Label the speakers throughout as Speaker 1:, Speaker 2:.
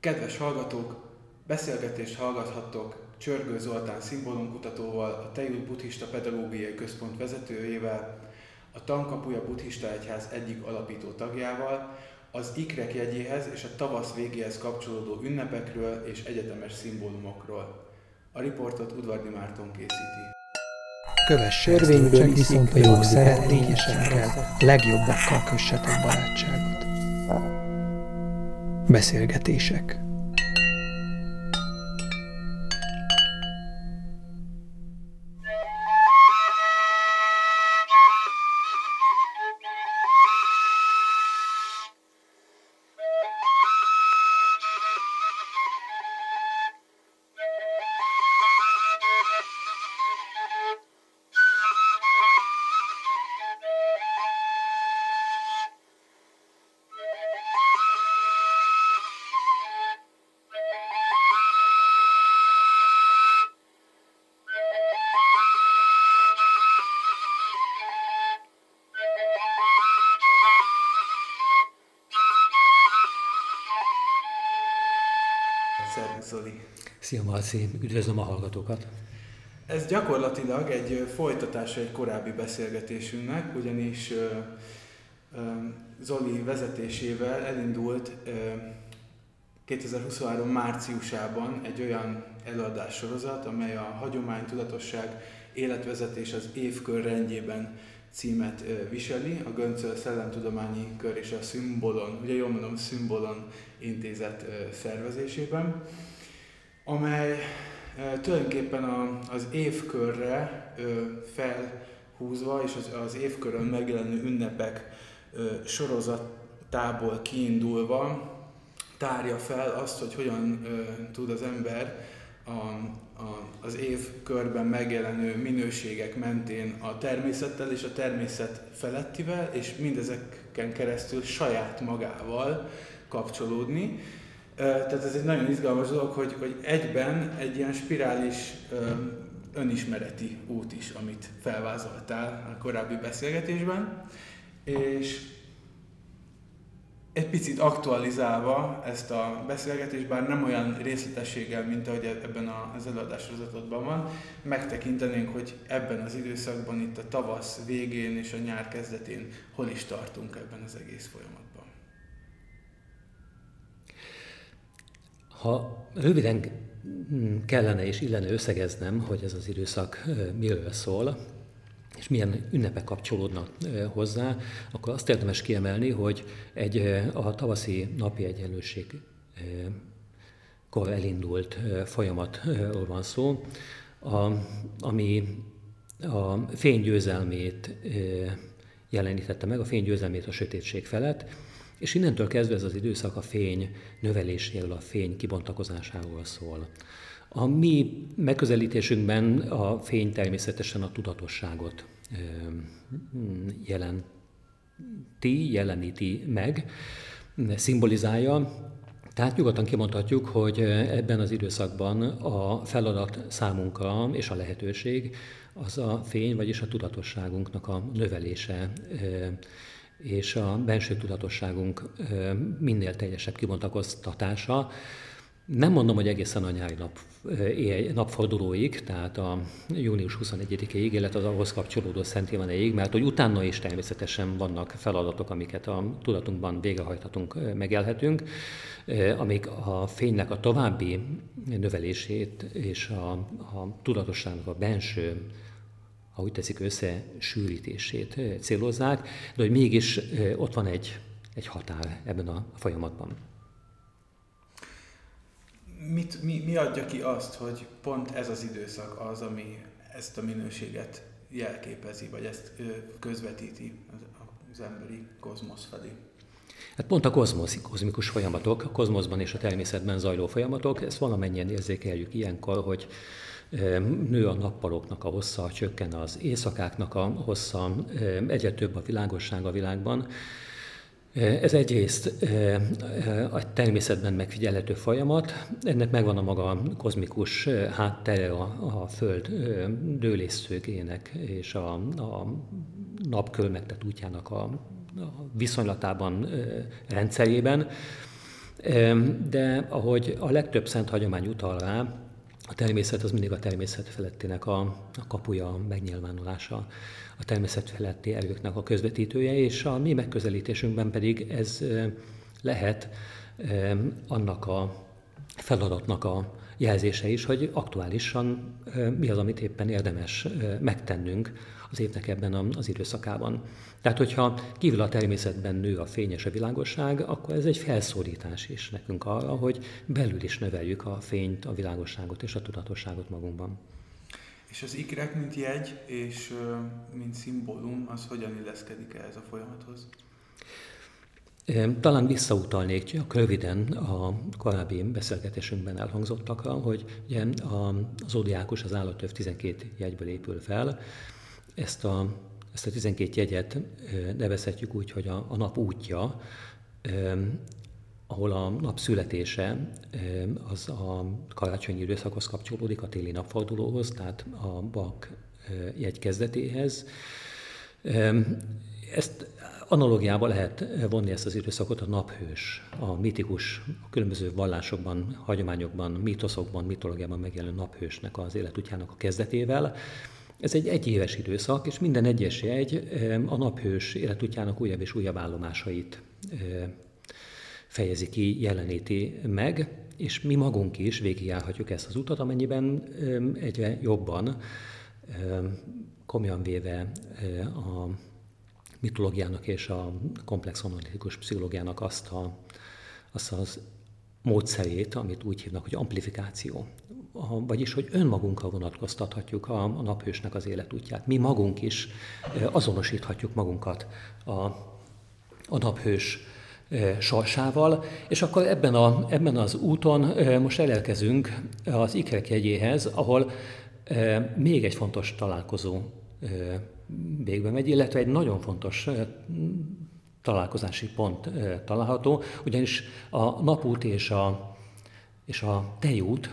Speaker 1: Kedves hallgatók, beszélgetést hallgathattok Csörgő Zoltán szimbólumkutatóval, a Tejút Buddhista Pedagógiai Központ vezetőjével, a Tankapuja Buddhista Egyház egyik alapító tagjával, az ikrek jegyéhez és a tavasz végéhez kapcsolódó ünnepekről és egyetemes szimbólumokról. A riportot Udvardi Márton készíti.
Speaker 2: Törvényből viszont a jók szeretnényesekkel, legjobbakkal kössetek barátságot. Beszélgetések
Speaker 3: Szia Marci, üdvözlöm a hallgatókat!
Speaker 1: Ez gyakorlatilag egy folytatása egy korábbi beszélgetésünknek, ugyanis Zoli vezetésével elindult 2023 márciusában egy olyan előadás sorozat, amely a hagyomány, tudatosság, életvezetés az évkör rendjében címet viseli, a Göncöl Szellemtudományi Kör és a Szimbolon, ugye jól mondom, Szimbolon intézet szervezésében amely tulajdonképpen a, az évkörre felhúzva és az, az évkörön megjelenő ünnepek sorozatából kiindulva tárja fel azt, hogy hogyan tud az ember a, az évkörben megjelenő minőségek mentén a természettel és a természet felettivel, és mindezeken keresztül saját magával kapcsolódni. Tehát ez egy nagyon izgalmas dolog, hogy, hogy egyben egy ilyen spirális önismereti út is, amit felvázoltál a korábbi beszélgetésben, és egy picit aktualizálva ezt a beszélgetést, bár nem olyan részletességgel, mint ahogy ebben az előadássorozatodban van, megtekintenénk, hogy ebben az időszakban, itt a tavasz végén és a nyár kezdetén hol is tartunk ebben az egész folyamatban.
Speaker 3: Ha röviden kellene és illene összegeznem, hogy ez az időszak miről szól, és milyen ünnepek kapcsolódnak hozzá, akkor azt érdemes kiemelni, hogy egy a tavaszi napi egyenlőség kor elindult folyamatról van szó, a, ami a fénygyőzelmét jelenítette meg, a fénygyőzelmét a sötétség felett, és innentől kezdve ez az időszak a fény növeléséről, a fény kibontakozásáról szól. A mi megközelítésünkben a fény természetesen a tudatosságot jelenti, jeleníti meg, szimbolizálja, tehát nyugodtan kimondhatjuk, hogy ebben az időszakban a feladat számunkra és a lehetőség az a fény, vagyis a tudatosságunknak a növelése és a benső tudatosságunk minél teljesebb kibontakoztatása. Nem mondom, hogy egészen a nyári nap, napfordulóig, tehát a június 21-ig, illetve az ahhoz kapcsolódó Szent Ivanéig, mert hogy utána is természetesen vannak feladatok, amiket a tudatunkban végrehajthatunk, megélhetünk, amik a fénynek a további növelését és a, a tudatosságnak a benső ha teszik, összesűrítését célozzák, de hogy mégis ott van egy, egy határ ebben a folyamatban.
Speaker 1: Mit, mi, mi adja ki azt, hogy pont ez az időszak az, ami ezt a minőséget jelképezi, vagy ezt közvetíti az emberi kozmosz felé?
Speaker 3: Hát pont a kozmosz, kozmikus folyamatok, a kozmoszban és a természetben zajló folyamatok, ezt valamennyien érzékeljük ilyenkor, hogy nő a nappaloknak a hossza, csökken az éjszakáknak a hossza, egyre több a világosság a világban. Ez egyrészt a természetben megfigyelhető folyamat, ennek megvan a maga kozmikus háttere a, a Föld dőlésszögének és a, a napkörmektet útjának a, a viszonylatában, rendszerében. De ahogy a legtöbb szent hagyomány utal rá, a természet az mindig a természet felettinek a, a kapuja, a megnyilvánulása, a természet feletti erőknek a közvetítője, és a mi megközelítésünkben pedig ez lehet annak a feladatnak a jelzése is, hogy aktuálisan mi az, amit éppen érdemes megtennünk az évnek ebben az időszakában. Tehát, hogyha kívül a természetben nő a fényes a világosság, akkor ez egy felszólítás is nekünk arra, hogy belül is növeljük a fényt, a világosságot és a tudatosságot magunkban.
Speaker 1: És az ikrek, mint jegy és mint szimbólum, az hogyan illeszkedik ehhez a folyamathoz?
Speaker 3: Talán visszautalnék csak röviden a korábbi beszélgetésünkben elhangzottakra, hogy ugye a, zodiákus az állatöv 12 jegyből épül fel. Ezt a, ezt a 12 jegyet nevezhetjük úgy, hogy a, a nap útja, ahol a nap születése az a karácsonyi időszakhoz kapcsolódik, a téli napfordulóhoz, tehát a bak jegy kezdetéhez. Ezt Analógiába lehet vonni ezt az időszakot a naphős, a mitikus, a különböző vallásokban, hagyományokban, mítoszokban, mitológiában megjelenő naphősnek az életútjának a kezdetével. Ez egy egyéves időszak, és minden egyes jegy a naphős életútjának újabb és újabb állomásait fejezi ki, jeleníti meg, és mi magunk is végigjárhatjuk ezt az utat, amennyiben egyre jobban, komolyan véve a mitológiának és a komplex analitikus pszichológiának azt, a, azt az módszerét, amit úgy hívnak, hogy amplifikáció. A, vagyis, hogy önmagunkra vonatkoztathatjuk a, a naphősnek az életútját. Mi magunk is azonosíthatjuk magunkat a, a naphős sorsával, és akkor ebben, a, ebben az úton most elérkezünk az ikrek jegyéhez, ahol még egy fontos találkozó végbe megy, illetve egy nagyon fontos találkozási pont található, ugyanis a napút és a, és a tejút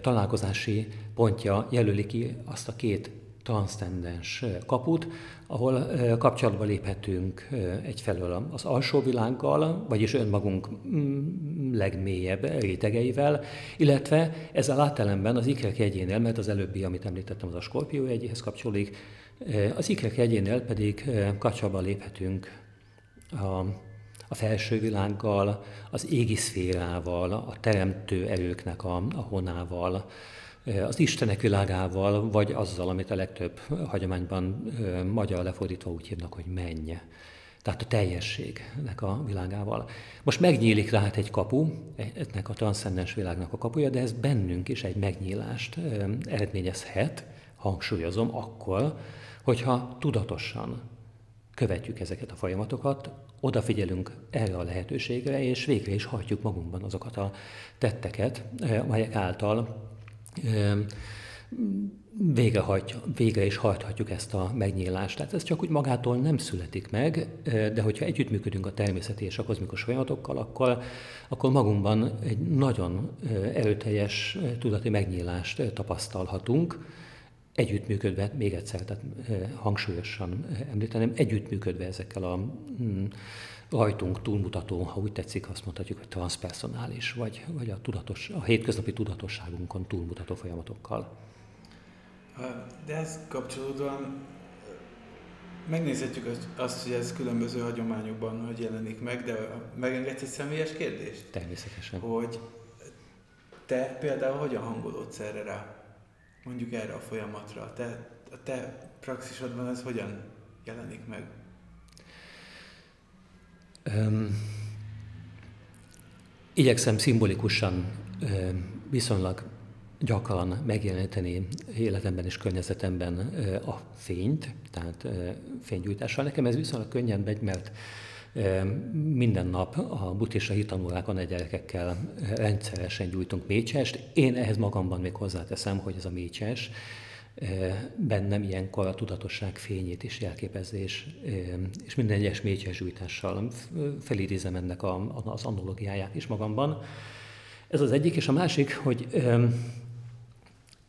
Speaker 3: találkozási pontja jelöli ki azt a két transzcendens kaput, ahol kapcsolatba léphetünk egyfelől az alsó világgal, vagyis önmagunk mm, legmélyebb rétegeivel, illetve ezzel átelemben az ikrek jegyénél, mert az előbbi, amit említettem, az a skorpió jegyéhez kapcsolódik, az ikrek jegyénél pedig kapcsolatba léphetünk a, a felső világgal, az égi szférával, a teremtő erőknek a, a honával, az Istenek világával, vagy azzal, amit a legtöbb hagyományban magyar lefordítva úgy hívnak, hogy menj. Tehát a teljességnek a világával. Most megnyílik rá hát egy kapu, ennek a transzcendens világnak a kapuja, de ez bennünk is egy megnyílást eredményezhet, hangsúlyozom, akkor, hogyha tudatosan követjük ezeket a folyamatokat, odafigyelünk erre a lehetőségre, és végre is hajtjuk magunkban azokat a tetteket, amelyek által végrehajtja, végre is hajthatjuk ezt a megnyílást. Tehát ez csak úgy magától nem születik meg, de hogyha együttműködünk a természeti és a kozmikus folyamatokkal, akkor, akkor magunkban egy nagyon erőteljes tudati megnyílást tapasztalhatunk, együttműködve, még egyszer, tehát hangsúlyosan említeném, együttműködve ezekkel a mm, rajtunk túlmutató, ha úgy tetszik, azt mondhatjuk, hogy transpersonális, vagy, vagy a, tudatos, a hétköznapi tudatosságunkon túlmutató folyamatokkal.
Speaker 1: De ez kapcsolódóan megnézhetjük azt, hogy ez különböző hagyományokban hogy jelenik meg, de megengedsz egy személyes kérdést?
Speaker 3: Természetesen.
Speaker 1: Hogy te például hogyan hangolódsz erre rá? Mondjuk erre a folyamatra. Te, a te praxisodban ez hogyan jelenik meg?
Speaker 3: Um, igyekszem szimbolikusan, viszonylag gyakran megjeleníteni életemben és környezetemben a fényt, tehát fénygyújtással. Nekem ez viszonylag könnyen megy, mert minden nap a buddhista hitanórákon a gyerekekkel rendszeresen gyújtunk mécsest. Én ehhez magamban még hozzáteszem, hogy ez a mécses bennem ilyenkor a tudatosság fényét is jelképezés, és minden egyes mécsesgyújtással felidézem ennek a, az analógiáját is magamban. Ez az egyik, és a másik, hogy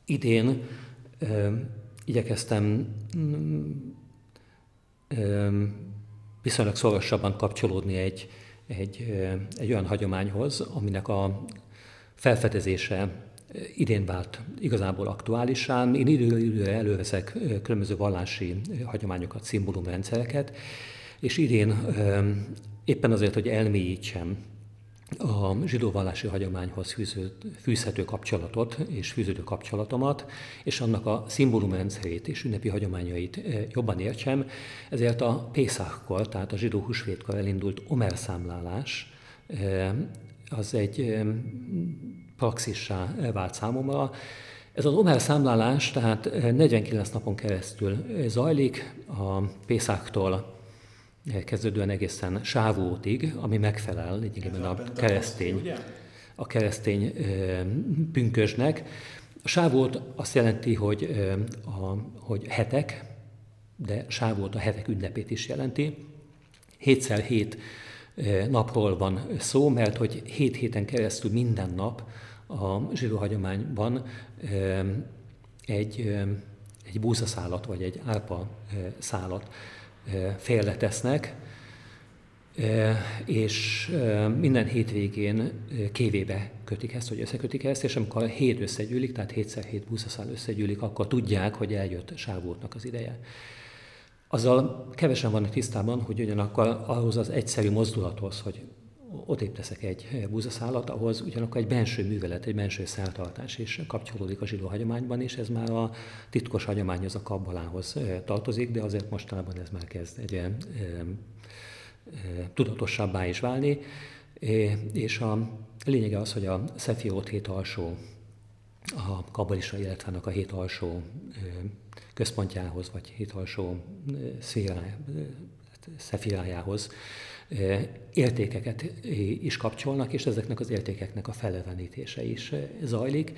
Speaker 3: idén igyekeztem viszonylag szorosabban kapcsolódni egy, egy, egy olyan hagyományhoz, aminek a felfedezése idén vált igazából aktuálisán. Én időről időre előveszek különböző vallási hagyományokat, szimbólumrendszereket, és idén éppen azért, hogy elmélyítsem a zsidó vallási hagyományhoz fűző, fűzhető kapcsolatot és fűződő kapcsolatomat, és annak a szimbólumrendszerét és ünnepi hagyományait jobban értsem, ezért a Pészákkor, tehát a zsidó húsvétkor elindult Omer számlálás, az egy praxissá vált számomra. Ez az Omer számlálás, tehát 49 napon keresztül zajlik, a Pészáktól kezdődően egészen Sávótig, ami megfelel lényegében a keresztény, a keresztény pünkösnek. A Sávót azt jelenti, hogy, a, hogy hetek, de Sávót a hetek ünnepét is jelenti. Hétszer hét napról van szó, mert hogy hét héten keresztül minden nap a zsidó hagyományban egy, egy búzaszálat vagy egy árpa szálat félretesznek, és minden hétvégén kévébe kötik ezt, hogy összekötik ezt, és amikor a hét összegyűlik, tehát hétszer hét buszaszál összegyűlik, akkor tudják, hogy eljött Sávótnak az ideje. Azzal kevesen vannak tisztában, hogy ugyanakkor ahhoz az egyszerű mozdulathoz, hogy ott teszek egy búzaszálat, ahhoz ugyanakkor egy benső művelet, egy benső szertartás is kapcsolódik a zsidó hagyományban, és ez már a titkos hagyomány, az a kabbalához tartozik, de azért mostanában ez már kezd egy e, e, tudatosabbá is válni. És a lényege az, hogy a Szefiót hét alsó, a kabbalista életának a hét alsó központjához, vagy hét alsó szefirájához értékeket is kapcsolnak, és ezeknek az értékeknek a felevenítése is zajlik.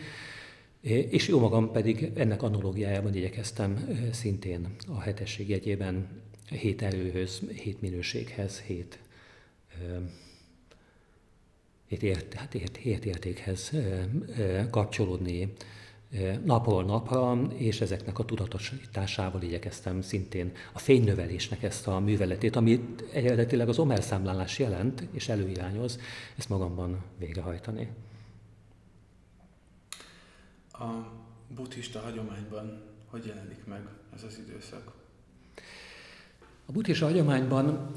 Speaker 3: És jó magam pedig ennek analógiájában igyekeztem szintén a hetesség jegyében hét erőhöz, hét minőséghez, hét, hét, ért, hát hét, hét értékhez kapcsolódni napról napra, és ezeknek a tudatosításával igyekeztem szintén a fénynövelésnek ezt a műveletét, amit eredetileg az Omer számlálás jelent és előirányoz, ezt magamban végrehajtani.
Speaker 1: A buddhista hagyományban hogy jelenik meg ez az időszak?
Speaker 3: A buddhista hagyományban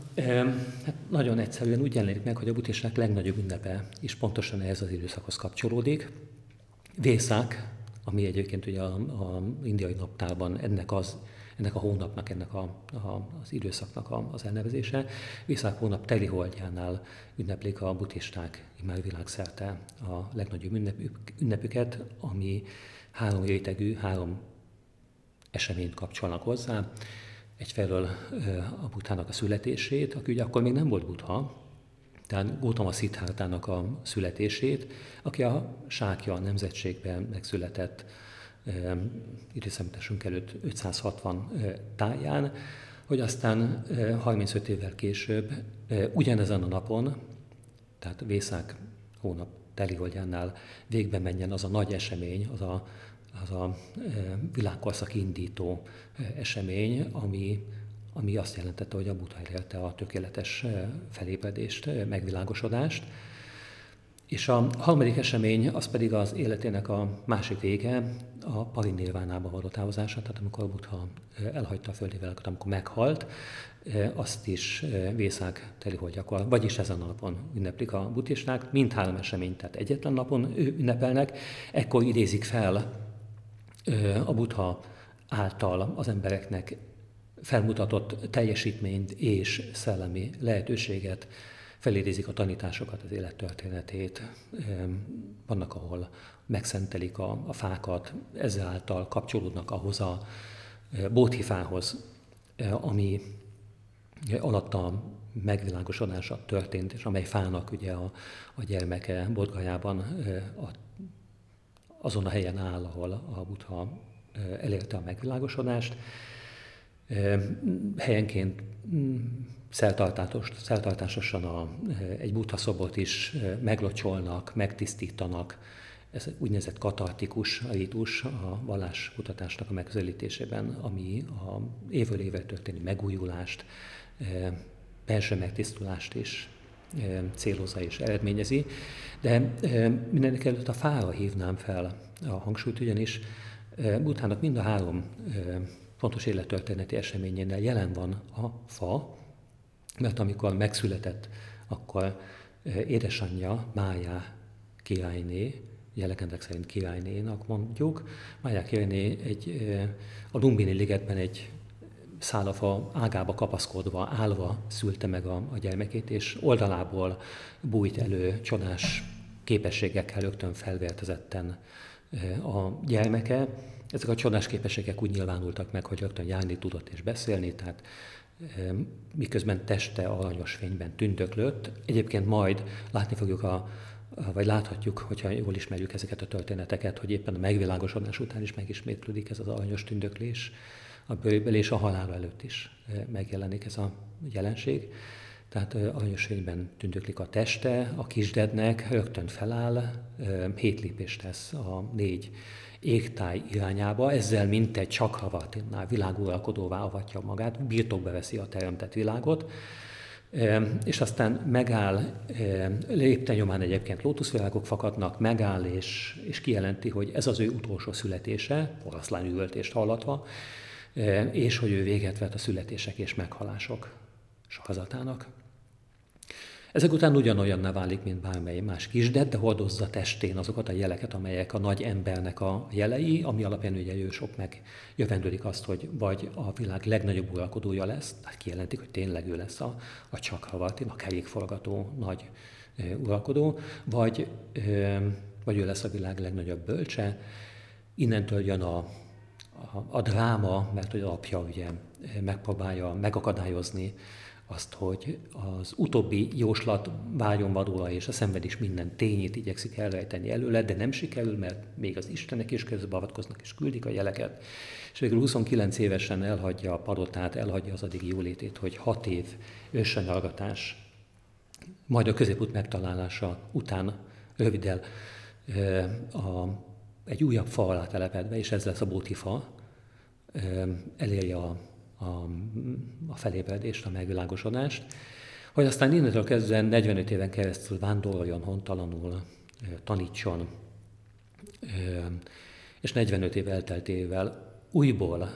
Speaker 3: hát nagyon egyszerűen úgy jelenik meg, hogy a buddhisták legnagyobb ünnepe is pontosan ehhez az időszakhoz kapcsolódik. Vészák, ami egyébként ugye a, a indiai naptárban ennek az ennek a hónapnak, ennek a, a, az időszaknak a, az elnevezése. Viszák hónap teli holdjánál ünneplik a buddhisták immár világszerte a legnagyobb ünnepük, ünnepüket, ami három rétegű, három eseményt kapcsolnak hozzá. Egyfelől a butának a születését, aki ugye akkor még nem volt butha, tehát Gautama Siddhartának a születését, aki a sákja nemzetségben megszületett időszámításunk előtt 560 eh, táján, hogy aztán eh, 35 évvel később ugyanezen a napon, tehát Vészák hónap teliholdjánál végbe menjen az a nagy esemény, az a, az a világkorszak indító esemény, ami ami azt jelentette, hogy a Buddha elélte a tökéletes felébredést, megvilágosodást. És a harmadik esemény az pedig az életének a másik vége, a parinirvánába való távozása, tehát amikor a Buddha elhagyta a földi világot, amikor meghalt, azt is vészák teli akkor, vagyis ezen a napon ünneplik a buddhisták, mindhárom eseményt, tehát egyetlen napon ünnepelnek, ekkor idézik fel a Buddha által az embereknek felmutatott teljesítményt és szellemi lehetőséget, felidézik a tanításokat, az élettörténetét. Vannak, ahol megszentelik a, a fákat, ezáltal kapcsolódnak ahhoz a e, bóthifához, e, ami alatt a megvilágosodása történt, és amely fának ugye a, a gyermeke Bodgajában e, a, azon a helyen áll, ahol a Buddha elérte a megvilágosodást helyenként mm, szeltartásosan a, egy buddha szobot is meglocsolnak, megtisztítanak. Ez úgynevezett katartikus ritus a valláskutatásnak a megközelítésében, ami a évről évre történő megújulást, belső megtisztulást is célozza és eredményezi. De mindenek előtt a fára hívnám fel a hangsúlyt, ugyanis utána mind a három fontos élettörténeti eseményénél jelen van a fa, mert amikor megszületett, akkor édesanyja Májá királyné, jelekendek szerint királynénak mondjuk, Májá királyné egy, a Lumbini ligetben egy szálafa ágába kapaszkodva, állva szülte meg a, a gyermekét, és oldalából bújt elő csodás képességekkel rögtön felvértezetten a gyermeke. Ezek a csodás képességek úgy nyilvánultak meg, hogy rögtön járni tudott és beszélni, tehát miközben teste aranyos fényben tündöklött. Egyébként majd látni fogjuk a, vagy láthatjuk, hogyha jól ismerjük ezeket a történeteket, hogy éppen a megvilágosodás után is megismétlődik ez az aranyos tündöklés a bőrben, és a halál előtt is megjelenik ez a jelenség. Tehát aranyos fényben tündöklik a teste, a kisdednek rögtön feláll, hét lépést tesz a négy égtáj irányába, ezzel mintegy csak havatinnál világuralkodóvá avatja magát, birtokba veszi a teremtett világot, és aztán megáll, lépte nyomán egyébként lótuszvilágok fakadnak, megáll és, és kijelenti, hogy ez az ő utolsó születése, oroszlán üvöltést hallatva, és hogy ő véget vet a születések és meghalások sorozatának. Ezek után ugyanolyanná válik, mint bármely más kisded, de hordozza testén azokat a jeleket, amelyek a nagy embernek a jelei, ami alapján ugye ő sok meg jövendődik azt, hogy vagy a világ legnagyobb uralkodója lesz, tehát kijelentik, hogy tényleg ő lesz a, a Csakravartin, a kerékforgató nagy e, uralkodó, vagy, e, vagy ő lesz a világ legnagyobb bölcse. Innentől jön a, a, a dráma, mert hogy apja ugye megpróbálja megakadályozni azt, hogy az utóbbi jóslat váljon vadóra, és a szenvedés minden tényét igyekszik elrejteni előle, de nem sikerül, mert még az Istenek is avatkoznak, és küldik a jeleket. És végül 29 évesen elhagyja a padotát, elhagyja az addigi jólétét, hogy hat év ősanyalgatás, majd a középút megtalálása után röviddel a, egy újabb fa alá telepedve, és ez lesz a bótifa, elérje a a, a felébredést, a megvilágosodást, hogy aztán innentől kezdve 45 éven keresztül vándoroljon hontalanul, tanítson, és 45 év elteltével újból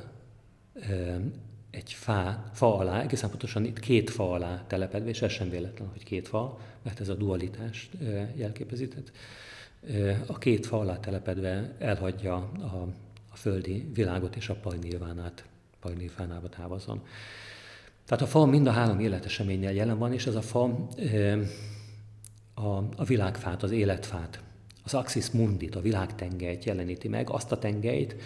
Speaker 3: egy fá, fa alá, egészen pontosan itt két fa alá telepedve, és ez sem véletlen, hogy két fa, mert ez a dualitást jelképezi. A két fa alá telepedve elhagyja a, a földi világot és a pajnilvánát Pajnéfánába távozzon. Tehát a fa mind a három életeseménnyel jelen van, és ez a fa a, a világfát, az életfát, az axis mundit, a világtengelyt jeleníti meg, azt a tengelyt,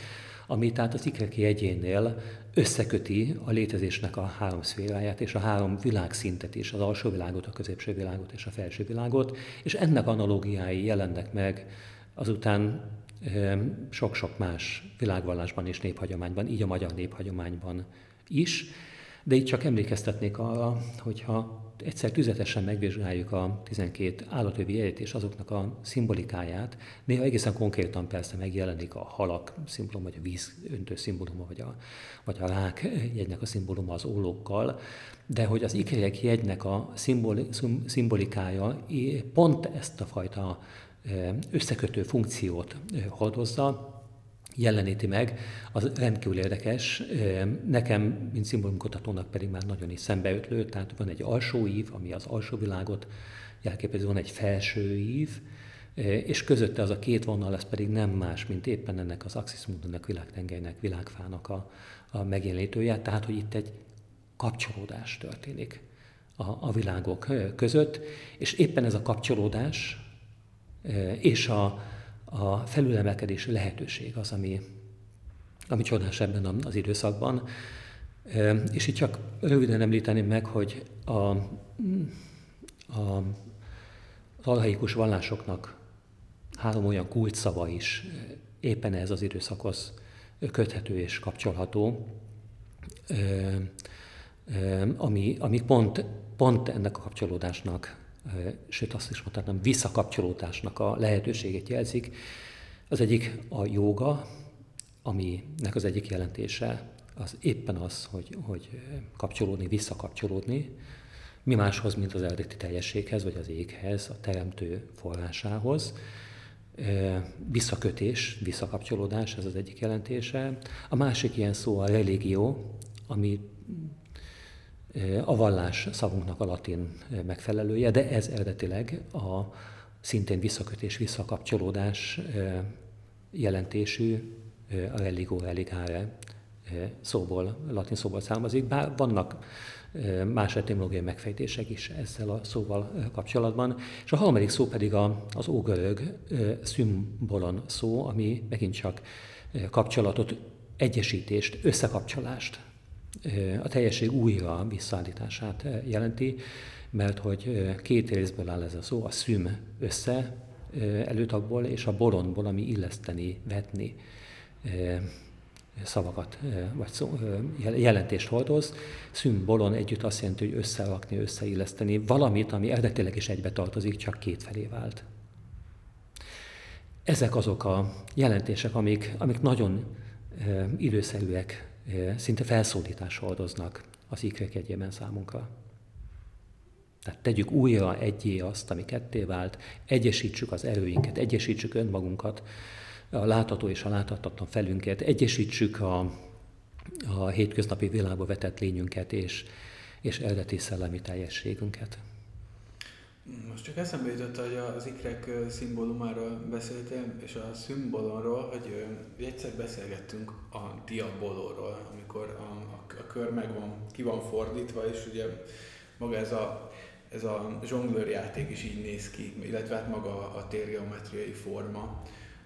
Speaker 3: ami tehát az ikreki egyénél összeköti a létezésnek a három szféráját és a három világszintet is, az alsó világot, a középső világot és a felső világot, és ennek analógiái jelennek meg azután sok-sok más világvallásban és néphagyományban, így a magyar néphagyományban is. De itt csak emlékeztetnék arra, hogyha egyszer tüzetesen megvizsgáljuk a 12 állatövi jelet és azoknak a szimbolikáját, néha egészen konkrétan persze megjelenik a halak szimbóluma, vagy a vízöntő szimbóluma, vagy a, vagy a rák jegynek a szimbóluma az ólókkal, de hogy az ikerek jegynek a szimboli, szimbolikája pont ezt a fajta összekötő funkciót hordozza, jeleníti meg, az rendkívül érdekes. Nekem, mint szimbólumkutatónak pedig már nagyon is szembeötlő, tehát van egy alsó ív, ami az alsó világot jelképezi, van egy felső ív, és közötte az a két vonal, ez pedig nem más, mint éppen ennek az Axis Mundumnak, világtengelynek, világfának a, a megjelenítője, tehát hogy itt egy kapcsolódás történik a, a világok között, és éppen ez a kapcsolódás és a, a felülemelkedés lehetőség az, ami, ami csodás ebben az időszakban. És itt csak röviden említeném meg, hogy a, a, az alhaikus vallásoknak három olyan kulcsszava is éppen ez az időszakhoz köthető és kapcsolható, ami, ami pont, pont ennek a kapcsolódásnak sőt azt is mondhatnám, visszakapcsolódásnak a lehetőségét jelzik. Az egyik a jóga, aminek az egyik jelentése az éppen az, hogy, hogy kapcsolódni, visszakapcsolódni, Mi máshoz, mint az eredeti teljességhez, vagy az éghez, a teremtő forrásához. Visszakötés, visszakapcsolódás, ez az egyik jelentése. A másik ilyen szó a religió, ami a vallás szavunknak a latin megfelelője, de ez eredetileg a szintén visszakötés, visszakapcsolódás jelentésű a religó religare szóból, latin szóból származik, bár vannak más etimológiai megfejtések is ezzel a szóval kapcsolatban. És a harmadik szó pedig az ógörög szimbolon szó, ami megint csak kapcsolatot, egyesítést, összekapcsolást, a teljesség újra visszaállítását jelenti, mert hogy két részből áll ez a szó, a szüm össze előtagból, és a bolondból, ami illeszteni, vetni szavakat, vagy szó, jelentést hordoz. Szümbolon együtt azt jelenti, hogy összerakni, összeilleszteni valamit, ami eredetileg is egybe tartozik, csak két felé vált. Ezek azok a jelentések, amik, amik nagyon időszerűek, szinte felszólítás hordoznak az ikrek egyében számunkra. Tehát tegyük újra egyé azt, ami ketté vált, egyesítsük az erőinket, egyesítsük önmagunkat, a látható és a láthatatlan felünket, egyesítsük a, a hétköznapi világba vetett lényünket és, és eredeti szellemi teljességünket.
Speaker 1: Most csak eszembe jutott, hogy az ikrek szimbólumáról beszéltem, és a szimbolonról, hogy egyszer beszélgettünk a diabolóról, amikor a, a, a kör megvan, ki van fordítva, és ugye maga ez a, ez a zsonglőr játék is így néz ki, illetve hát maga a térgeometriai forma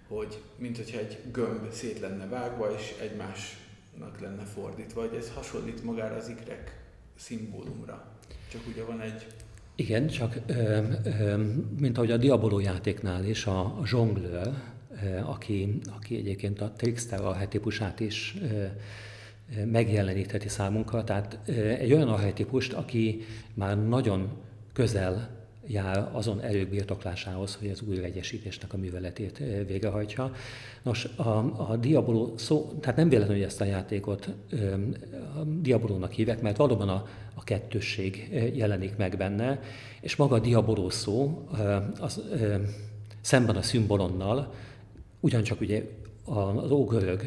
Speaker 1: hogy mint hogyha egy gömb szét lenne vágva, és egymásnak lenne fordítva, hogy ez hasonlít magára az ikrek szimbólumra. Csak ugye van egy...
Speaker 3: Igen, csak ö, ö, mint ahogy a Diaboló játéknál is a, a zsonglőr, aki, aki egyébként a trickster arhetipusát is ö, megjelenítheti számunkra, tehát egy olyan arhetipust, aki már nagyon közel jár azon erők birtoklásához, hogy az újraegyesítésnek a műveletét eh, végrehajtsa. Nos, a, a Diaboló szó, tehát nem véletlenül, hogy ezt a játékot a Diabolónak hívek, mert valóban a, a kettősség jelenik meg benne, és maga a Diaboló szó az, szemben a szimbolonnal, ugyancsak ugye az ógörög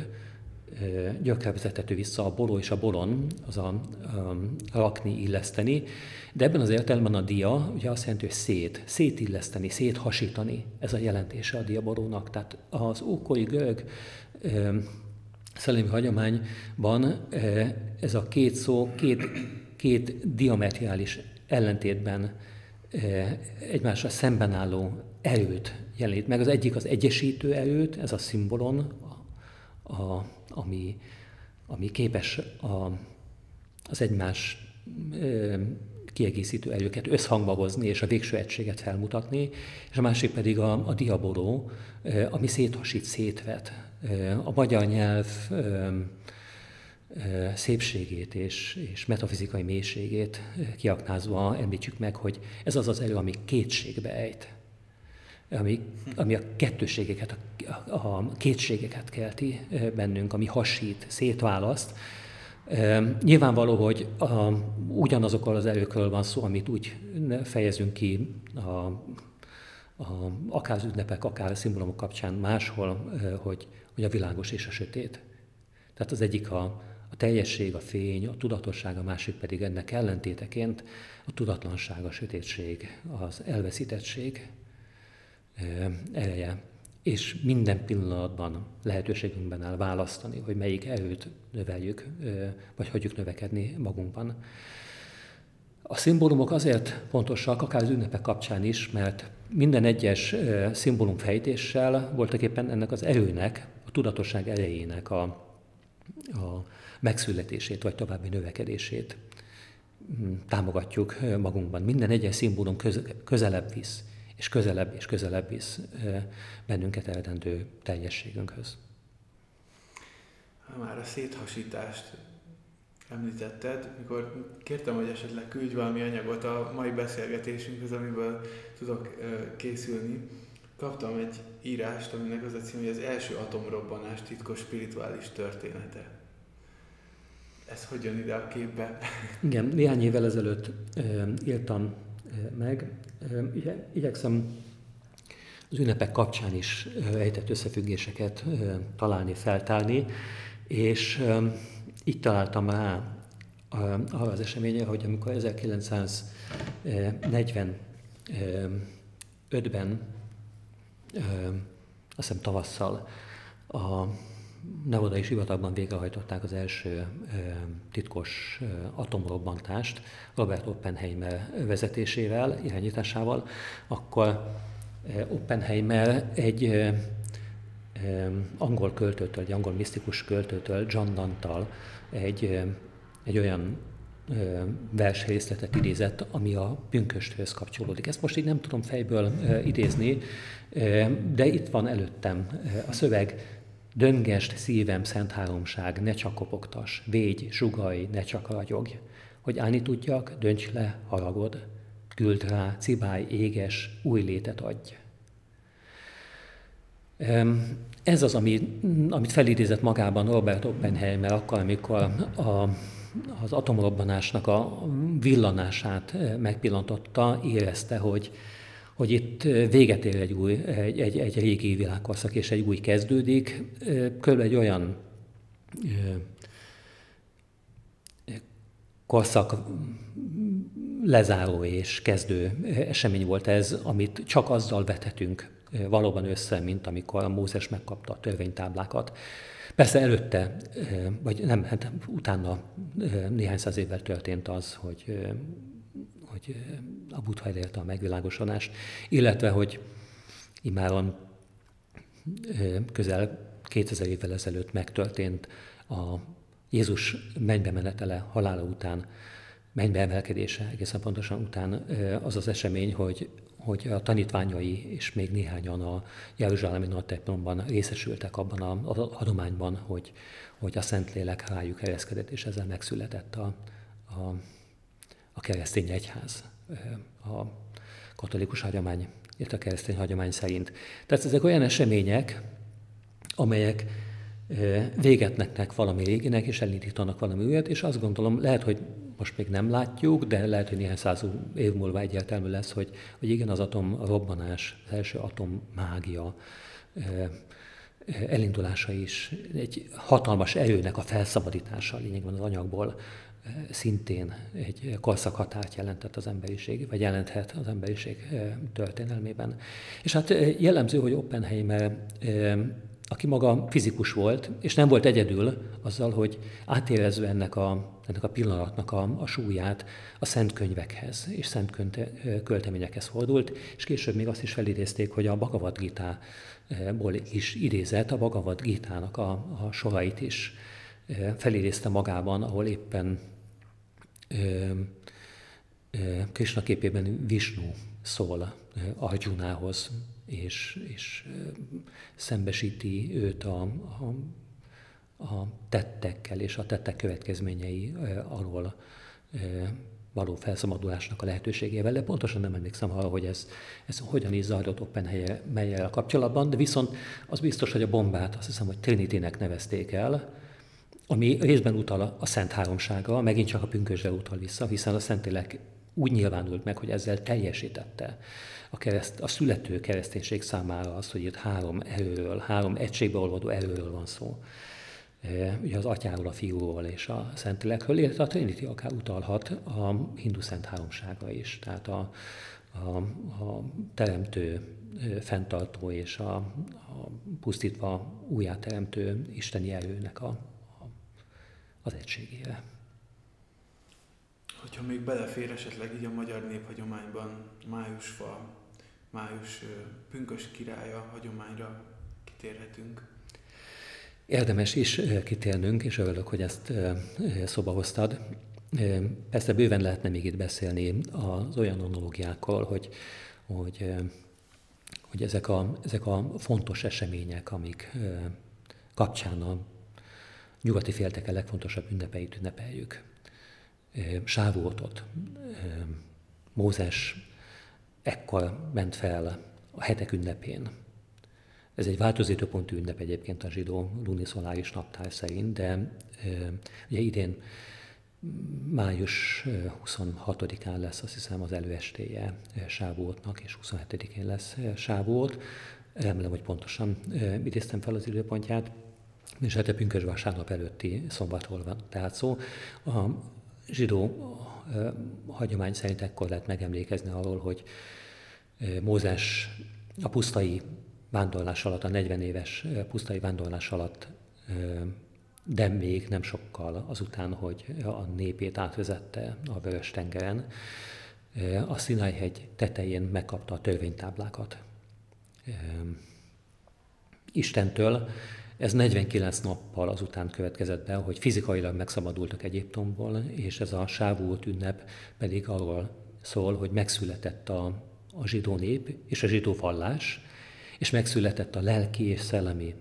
Speaker 3: gyökre vezethető vissza a boló és a bolon, az a, a rakni, illeszteni, de ebben az értelemben a dia ugye azt jelenti, hogy szét, szétilleszteni, széthasítani, ez a jelentése a diaborónak. Tehát az ókori görög szellemi hagyományban ez a két szó két, két diametriális ellentétben egymásra szemben álló erőt jelenít meg. Az egyik az egyesítő erőt, ez a szimbolon, a, a ami, ami képes a, az egymás kiegészítő erőket összhangba hozni és a végső egységet felmutatni, és a másik pedig a, a diaboló, ami széthasít, szétvet. A magyar nyelv szépségét és, és metafizikai mélységét kiaknázva említsük meg, hogy ez az az erő, ami kétségbe ejt ami, ami a kettőségeket, a, a kétségeket kelti bennünk, ami hasít, szétválaszt. Nyilvánvaló, hogy a, ugyanazokkal az erőkről van szó, amit úgy fejezünk ki a, a, akár az ünnepek, akár a szimbólumok kapcsán máshol, hogy, hogy a világos és a sötét. Tehát az egyik a, a teljesség, a fény, a tudatosság, a másik pedig ennek ellentéteként a tudatlanság, a sötétség, az elveszítettség ereje, és minden pillanatban lehetőségünkben áll választani, hogy melyik erőt növeljük, vagy hagyjuk növekedni magunkban. A szimbólumok azért fontosak, akár az ünnepek kapcsán is, mert minden egyes szimbólum fejtéssel voltak éppen ennek az erőnek, a tudatosság erejének a, a megszületését, vagy további növekedését mm, támogatjuk magunkban. Minden egyes szimbólum közelebb visz és közelebb és közelebb visz bennünket eredendő teljességünkhöz.
Speaker 1: Ha már a széthasítást említetted, mikor kértem, hogy esetleg küldj valami anyagot a mai beszélgetésünkhöz, amiből tudok készülni, kaptam egy írást, aminek az a cím, hogy az első atomrobbanás titkos spirituális története. ez hogy jön ide a képbe?
Speaker 3: Igen, néhány évvel ezelőtt írtam meg. Igyekszem az ünnepek kapcsán is ejtett összefüggéseket találni, feltárni, és így találtam rá arra az eseményre, hogy amikor 1945-ben, azt hiszem tavasszal, a Nevodai sivatagban végrehajtották az első titkos atomrobbantást Robert Oppenheimer vezetésével, irányításával, akkor Oppenheimer egy angol költőtől, egy angol misztikus költőtől, John Dantal egy, egy olyan versrészletet idézett, ami a pünkösthöz kapcsolódik. Ezt most így nem tudom fejből idézni, de itt van előttem a szöveg, Döngest szívem szent háromság, ne csak kopogtas, végy, sugaj, ne csak ragyogj. Hogy állni tudjak, dönts le, haragod, küld rá, cibály, éges, új létet adj. Ez az, ami, amit felidézett magában Robert Oppenheimer akkor, amikor a, az atomrobbanásnak a villanását megpillantotta, érezte, hogy, hogy itt véget ér egy, új, egy, egy, egy régi világkorszak, és egy új kezdődik. Körülbelül egy olyan korszak lezáró és kezdő esemény volt ez, amit csak azzal vethetünk valóban össze, mint amikor a Mózes megkapta a törvénytáblákat. Persze előtte, vagy nem, hát utána néhány száz évvel történt az, hogy, hogy a Buddha elérte a megvilágosodást, illetve, hogy imáron közel 2000 évvel ezelőtt megtörtént a Jézus mennybe menetele halála után, mennybe emelkedése egészen pontosan után az az esemény, hogy hogy a tanítványai és még néhányan a Jeruzsálemi nagy templomban részesültek abban a, adományban, hogy, hogy a Szentlélek rájuk helyezkedett, és ezzel megszületett a, a keresztény egyház, a katolikus hagyomány, illetve a keresztény hagyomány szerint. Tehát ezek olyan események, amelyek végetnek valami réginek, és elindítanak valami újat, és azt gondolom, lehet, hogy most még nem látjuk, de lehet, hogy néhány száz év múlva egyértelmű lesz, hogy, hogy igen, az atom a robbanás, az első atommágia elindulása is egy hatalmas erőnek a felszabadítása lényegben az anyagból szintén egy korszakhatárt jelentett az emberiség, vagy jelenthet az emberiség történelmében. És hát jellemző, hogy Oppenheimer aki maga fizikus volt, és nem volt egyedül azzal, hogy átérezve ennek a, ennek a pillanatnak a, a súlyát a szent könyvekhez és szent költeményekhez fordult, és később még azt is felidézték, hogy a Bhagavad Gita-ból is idézett, a Bhagavad Gita-nak a, a sorait is felidézte magában, ahol éppen Krishna képében Vishnu szól Arjunához, és, és szembesíti őt a, a, a tettekkel és a tettek következményei alól való felszabadulásnak a lehetőségével, de pontosan nem emlékszem arra, hogy ez, ez hogyan is zajlott Oppenheimer kapcsolatban, de viszont az biztos, hogy a bombát azt hiszem, hogy Trinity-nek nevezték el, ami részben utal a Szent Háromságra, megint csak a pünkösre utal vissza, hiszen a Szentlélek úgy nyilvánult meg, hogy ezzel teljesítette a, kereszt, a születő kereszténység számára az, hogy itt három erőről, három egységbe olvadó erőről van szó. E, ugye az atyáról, a fiúról és a szentlélekről, illetve a Trinity akár utalhat a hindu szent háromsága is. Tehát a, a, a teremtő, e, fenntartó és a, a pusztítva újjáteremtő isteni erőnek a, az egységére.
Speaker 1: Hogyha még belefér esetleg így a magyar néphagyományban májusfa, május pünkös királya hagyományra kitérhetünk.
Speaker 3: Érdemes is kitérnünk, és örülök, hogy ezt szoba hoztad. Persze bőven lehetne még itt beszélni az olyan analógiákkal, hogy, hogy, hogy ezek, a, ezek a fontos események, amik kapcsán a nyugati félteke legfontosabb ünnepeit ünnepeljük. Sávótot. Mózes ekkor ment fel a hetek ünnepén Ez egy változó időpontú ünnep egyébként a zsidó luniszoláris naptár szerint, de ugye idén május 26-án lesz azt hiszem az előestéje Sávótnak, és 27-én lesz Sávót. Remélem, hogy pontosan idéztem fel az időpontját, és hát a pünkös vasárnap előtti szombatról van tehát szó. A zsidó hagyomány szerint ekkor lehet megemlékezni arról, hogy Mózes a pusztai vándorlás alatt, a 40 éves pusztai vándorlás alatt, de még nem sokkal azután, hogy a népét átvezette a Vörös tengeren, a Sinai-hegy tetején megkapta a törvénytáblákat. Istentől ez 49 nappal azután következett be, hogy fizikailag megszabadultak Egyiptomból, és ez a sávult ünnep pedig arról szól, hogy megszületett a, a zsidó nép és a zsidó vallás, és megszületett a lelki és szellemi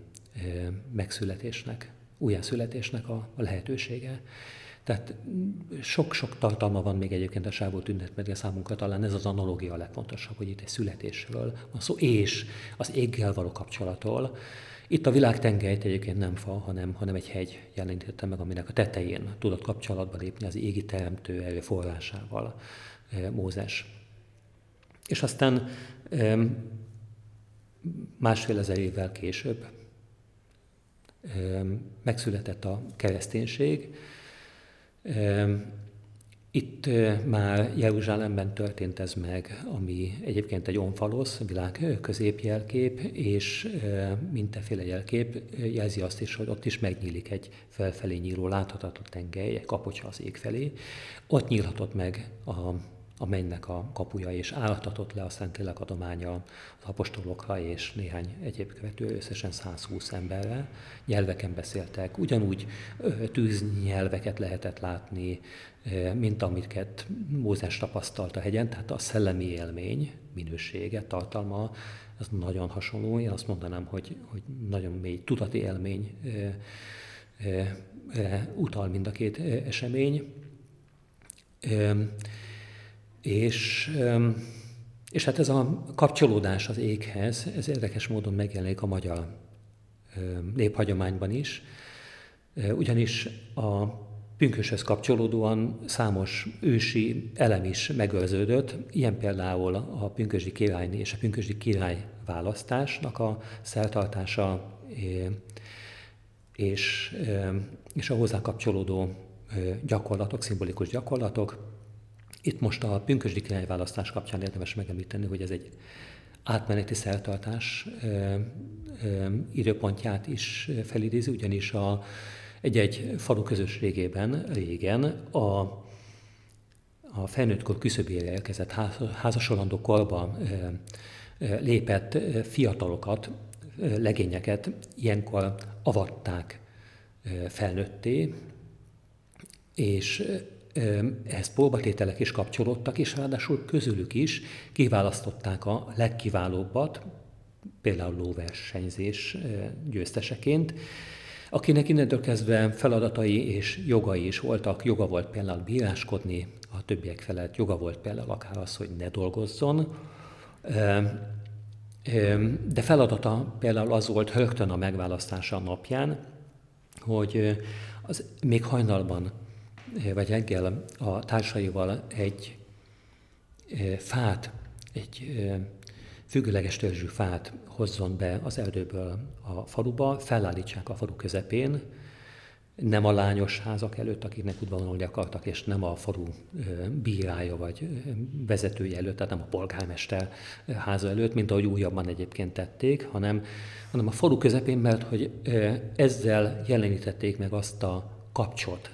Speaker 3: megszületésnek, újjászületésnek a, a lehetősége. Tehát sok-sok tartalma van még egyébként a sávult ünnepmedje számunkra, talán ez az analógia a legfontosabb, hogy itt egy születésről van szó, és az éggel való kapcsolatról. Itt a világ tengelyt egyébként nem fa, hanem, hanem egy hegy jelentette meg, aminek a tetején tudott kapcsolatba lépni az égi teremtő erő forrásával Mózes. És aztán másfél ezer évvel később megszületett a kereszténység. Itt már Jeruzsálemben történt ez meg, ami egyébként egy onfalosz, világ középjelkép, és minteféle jelkép jelzi azt is, hogy ott is megnyílik egy felfelé nyíló láthatatlan tengely, egy kapocsra az ég felé. Ott nyílhatott meg a a mennynek a kapuja, és álltatott le a Szentlélek adománya az apostolokra és néhány egyéb követő, összesen 120 emberre. Nyelveken beszéltek, ugyanúgy tűznyelveket lehetett látni, mint amiket Mózes tapasztalt a hegyen, tehát a szellemi élmény minősége, tartalma, az nagyon hasonló. Én azt mondanám, hogy, hogy nagyon mély tudati élmény utal mind a két esemény. És, és hát ez a kapcsolódás az éghez, ez érdekes módon megjelenik a magyar néphagyományban is, ugyanis a pünköshöz kapcsolódóan számos ősi elem is megőrződött, ilyen például a pünkösdi király és a pünkösdi király választásnak a szertartása és, és a hozzá kapcsolódó gyakorlatok, szimbolikus gyakorlatok, itt most a pünkösdi királyválasztás kapcsán érdemes megemlíteni, hogy ez egy átmeneti szertartás ö, ö, időpontját is felidézi, ugyanis a, egy-egy falu közösségében régen a, a felnőttkor küszöbére érkezett házasolandó korba ö, lépett fiatalokat, legényeket ilyenkor avatták felnőtté, és ehhez próbatételek is kapcsolódtak, és ráadásul közülük is kiválasztották a legkiválóbbat, például lóversenyzés győzteseként, akinek innentől kezdve feladatai és jogai is voltak. Joga volt például bíráskodni a többiek felett, joga volt például akár az, hogy ne dolgozzon, de feladata például az volt rögtön a megválasztása napján, hogy az még hajnalban vagy reggel a társaival egy fát, egy függőleges törzsű fát hozzon be az erdőből a faluba, felállítsák a falu közepén, nem a lányos házak előtt, akiknek udvarolni akartak, és nem a falu bírája vagy vezetője előtt, tehát nem a polgármester háza előtt, mint ahogy újabban egyébként tették, hanem, hanem a falu közepén, mert hogy ezzel jelenítették meg azt a kapcsot,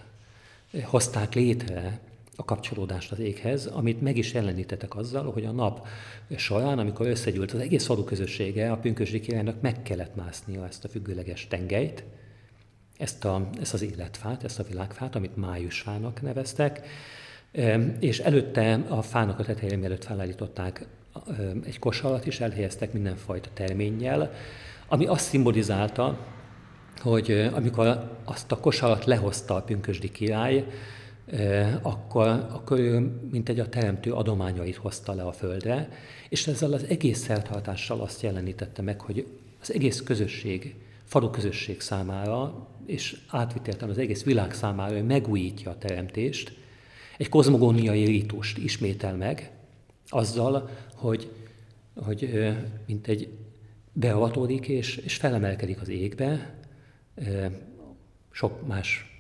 Speaker 3: hozták létre a kapcsolódást az éghez, amit meg is jelenítettek azzal, hogy a nap során, amikor összegyűlt az egész falu közössége, a pünkösdi királynak meg kellett másznia ezt a függőleges tengelyt, ezt, a, ezt az életfát, ezt a világfát, amit májusfának neveztek, és előtte a fának a tetején mielőtt felállították egy kosarat is, elhelyeztek mindenfajta terménnyel, ami azt szimbolizálta, hogy amikor azt a kosarat lehozta a pünkösdi király, akkor, akkor ő, mint egy a teremtő adományait hozta le a földre, és ezzel az egész szertartással azt jelenítette meg, hogy az egész közösség, falu közösség számára, és átviteltem az egész világ számára, hogy megújítja a teremtést, egy kozmogóniai rítust ismétel meg, azzal, hogy, hogy mint egy beavatódik és, és felemelkedik az égbe, sok más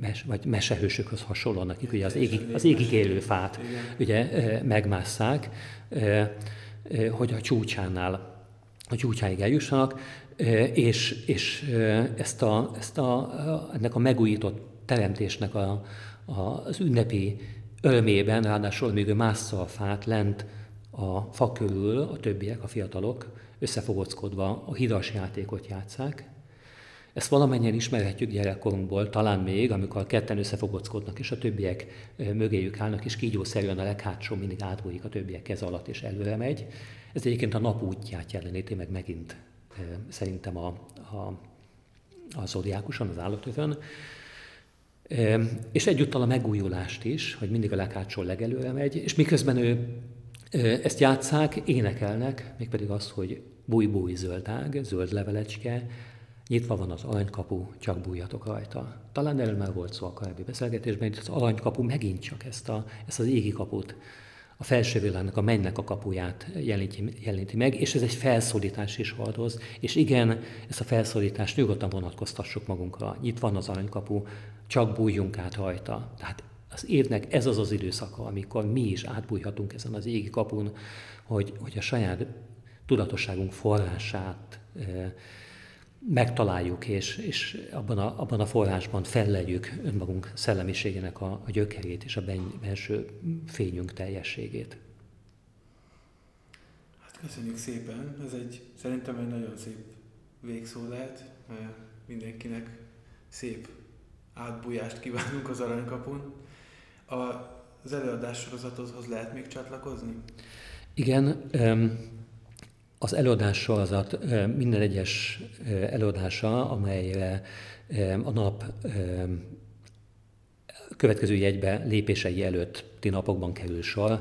Speaker 3: mes, vagy mesehősökhöz hasonlóan, akik ugye az égig, az égig élő fát ugye megmásszák, hogy a csúcsánál, a csúcsáig eljussanak, és, és ezt a, ezt a, ennek a megújított teremtésnek a, a, az ünnepi örömében, ráadásul még ő mássza a fát lent a fa körül, a többiek, a fiatalok összefogockodva a hidas játékot játszák, ezt valamennyien ismerhetjük gyerekkorunkból, talán még, amikor ketten összefogockodnak, és a többiek mögéjük állnak, és kígyószerűen a leghátsó mindig átbújik a többiek kez alatt, és előre megy. Ez egyébként a nap útját jeleníti meg megint szerintem a, a, a zodiákuson, az állatövön. És egyúttal a megújulást is, hogy mindig a leghátsó legelőre megy, és miközben ő ezt játszák, énekelnek, mégpedig azt, hogy búj-búj zöldág, zöld levelecske, Nyitva van az aranykapu, csak bújjatok rajta. Talán erről már volt szó a korábbi beszélgetésben, hogy az aranykapu megint csak ezt, a, ezt az égi kaput, a felső világnak, a mennynek a kapuját jelenti, jelenti meg, és ez egy felszólítás is hordoz, és igen, ezt a felszólítást nyugodtan vonatkoztassuk magunkra. Itt van az aranykapu, csak bújjunk át rajta. Tehát az évnek ez az az időszaka, amikor mi is átbújhatunk ezen az égi kapun, hogy, hogy a saját tudatosságunk forrását eh, megtaláljuk, és, és abban, a, abban a forrásban fellegyük önmagunk szellemiségének a, a gyökerét és a belső fényünk teljességét.
Speaker 1: Hát köszönjük szépen, ez egy, szerintem egy nagyon szép végszó lehet, mindenkinek szép átbújást kívánunk az aranykapun. A, az előadás sorozatodhoz lehet még csatlakozni?
Speaker 3: Igen, az előadás sorozat minden egyes előadása, amelyre a nap következő jegybe lépései előtti napokban kerül sor.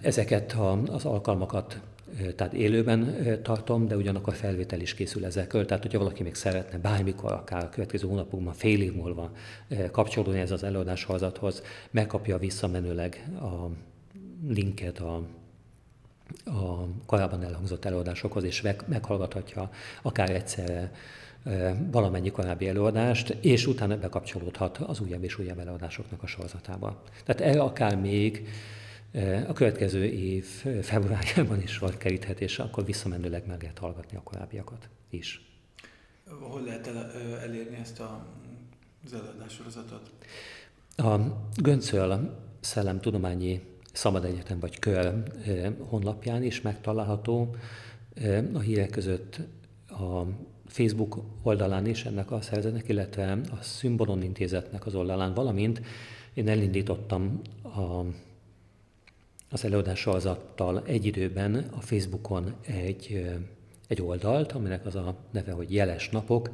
Speaker 3: Ezeket az alkalmakat tehát élőben tartom, de ugyanakkor felvétel is készül ezekről. Tehát, hogyha valaki még szeretne bármikor, akár a következő hónapokban, fél év múlva kapcsolódni ez az előadás sorozathoz, megkapja visszamenőleg a linket a a korábban elhangzott előadásokhoz, és meghallgathatja akár egyszerre valamennyi korábbi előadást, és utána bekapcsolódhat az újabb és újabb előadásoknak a sorozatába. Tehát erre akár még a következő év februárjában is sor keríthet, és akkor visszamenőleg meg lehet hallgatni a korábbiakat is.
Speaker 1: Hol lehet el, elérni ezt a, az előadássorozatot?
Speaker 3: A Göncöl Szellemtudományi Szabad Egyetem vagy Kör honlapján is megtalálható. A hírek között a Facebook oldalán is ennek a szervezetnek, illetve a Szümbolon Intézetnek az oldalán, valamint én elindítottam a, az előadás sorozattal egy időben a Facebookon egy, egy oldalt, aminek az a neve, hogy Jeles Napok,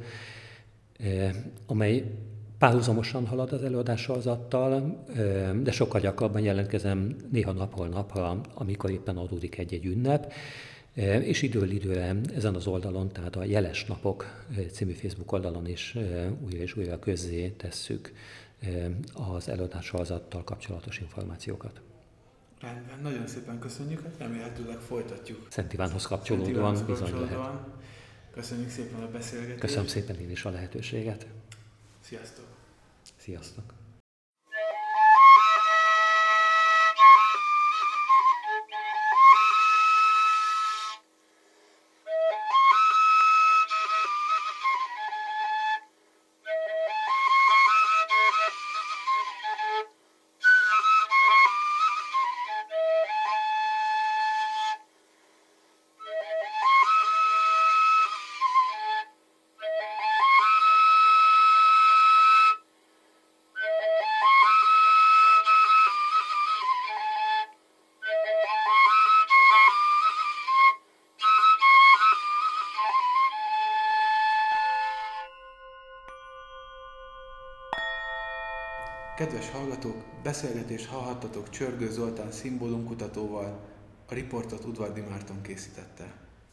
Speaker 3: amely Párhuzamosan halad az előadás sorozattal, de sokkal gyakrabban jelentkezem néha napról napra, amikor éppen adódik egy-egy ünnep, és időről időre ezen az oldalon, tehát a Jeles Napok című Facebook oldalon is újra és újra közzé tesszük az előadás sorozattal kapcsolatos információkat.
Speaker 1: Rendben, nagyon szépen köszönjük, remélhetőleg folytatjuk.
Speaker 3: Szent Ivánhoz kapcsolódóan bizony lehet.
Speaker 1: Köszönjük szépen a beszélgetést.
Speaker 3: Köszönöm szépen én is a lehetőséget.
Speaker 1: Sziasztok!
Speaker 3: Sziasztok!
Speaker 1: Beszélgetést hallhattatok Csörgő Zoltán szimbólumkutatóval, a riportot Udvardi Márton készítette.